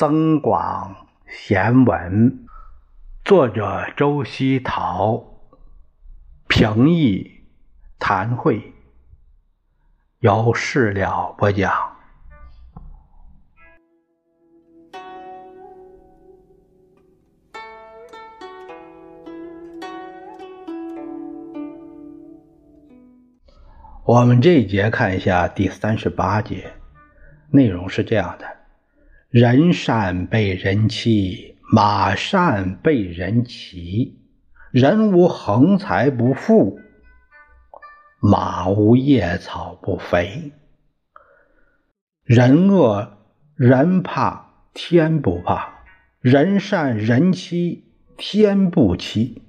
增广贤文，作者周希陶，平易谈会，由事了播讲。我们这一节看一下第三十八节，内容是这样的：人善被人欺，马善被人骑。人无横财不富，马无夜草不肥。人恶人怕，天不怕；人善人欺，天不欺。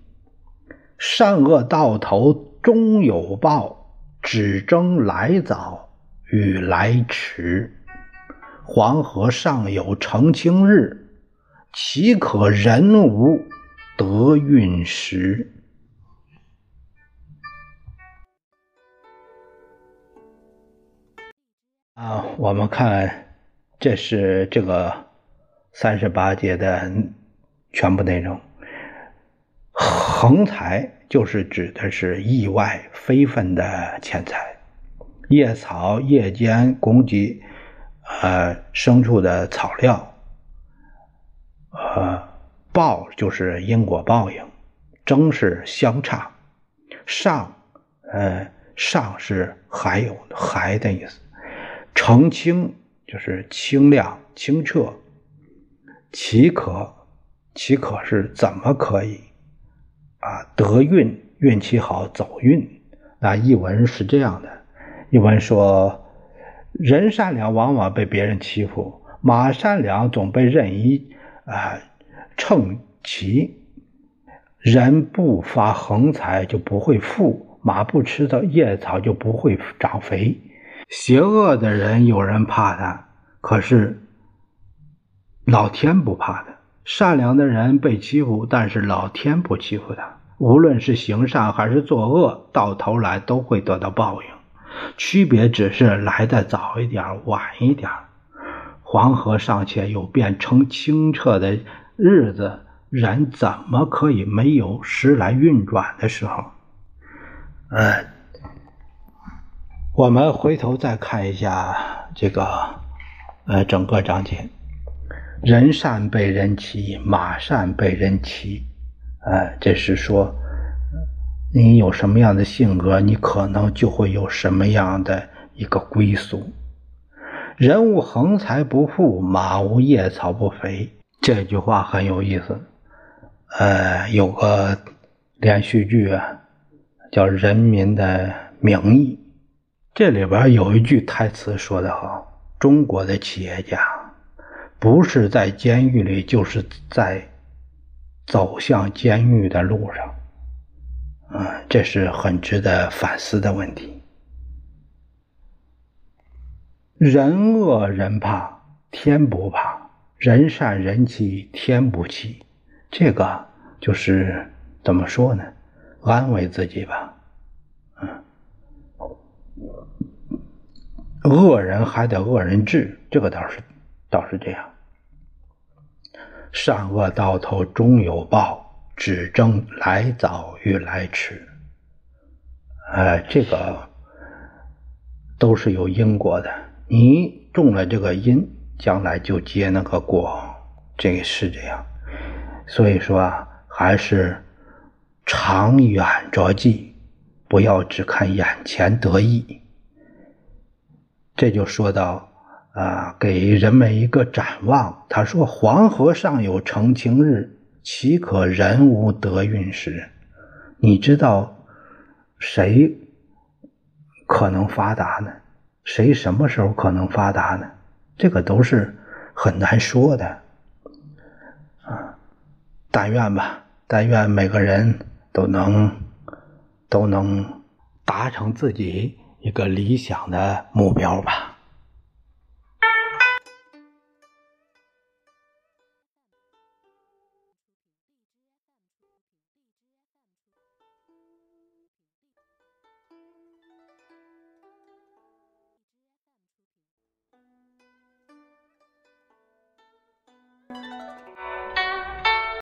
善恶到头终有报。只争来早与来迟。黄河上有澄清日，岂可人无得运时？啊，我们看，这是这个三十八节的全部内容。横财。就是指的是意外非分的钱财，夜草夜间攻击，呃，牲畜的草料，呃，报就是因果报应，争是相差，上，呃，上是还有还的意思，澄清就是清亮清澈，岂可，岂可是怎么可以？啊，得运，运气好，走运。那译文是这样的：译文说，人善良往往被别人欺负，马善良总被任意啊乘骑。人不发横财就不会富，马不吃的叶草就不会长肥。邪恶的人有人怕他，可是老天不怕他。善良的人被欺负，但是老天不欺负他。无论是行善还是作恶，到头来都会得到报应，区别只是来的早一点，晚一点。黄河尚且有变成清澈的日子，人怎么可以没有时来运转的时候？呃，我们回头再看一下这个，呃，整个章节。人善被人欺，马善被人骑。呃，这是说，你有什么样的性格，你可能就会有什么样的一个归宿。人无横财不富，马无夜草不肥。这句话很有意思。呃，有个连续剧啊，叫《人民的名义》，这里边有一句台词说得好：中国的企业家。不是在监狱里，就是在走向监狱的路上，嗯，这是很值得反思的问题。人恶人怕，天不怕；人善人欺，天不欺。这个就是怎么说呢？安慰自己吧，嗯，恶人还得恶人治，这个倒是倒是这样。善恶到头终有报，只争来早与来迟。呃，这个都是有因果的。你种了这个因，将来就结那个果，这个是这样。所以说啊，还是长远着计，不要只看眼前得意。这就说到。啊，给人们一个展望。他说：“黄河上有澄清日，岂可人无得运时？”你知道谁可能发达呢？谁什么时候可能发达呢？这个都是很难说的。啊，但愿吧，但愿每个人都能都能达成自己一个理想的目标吧。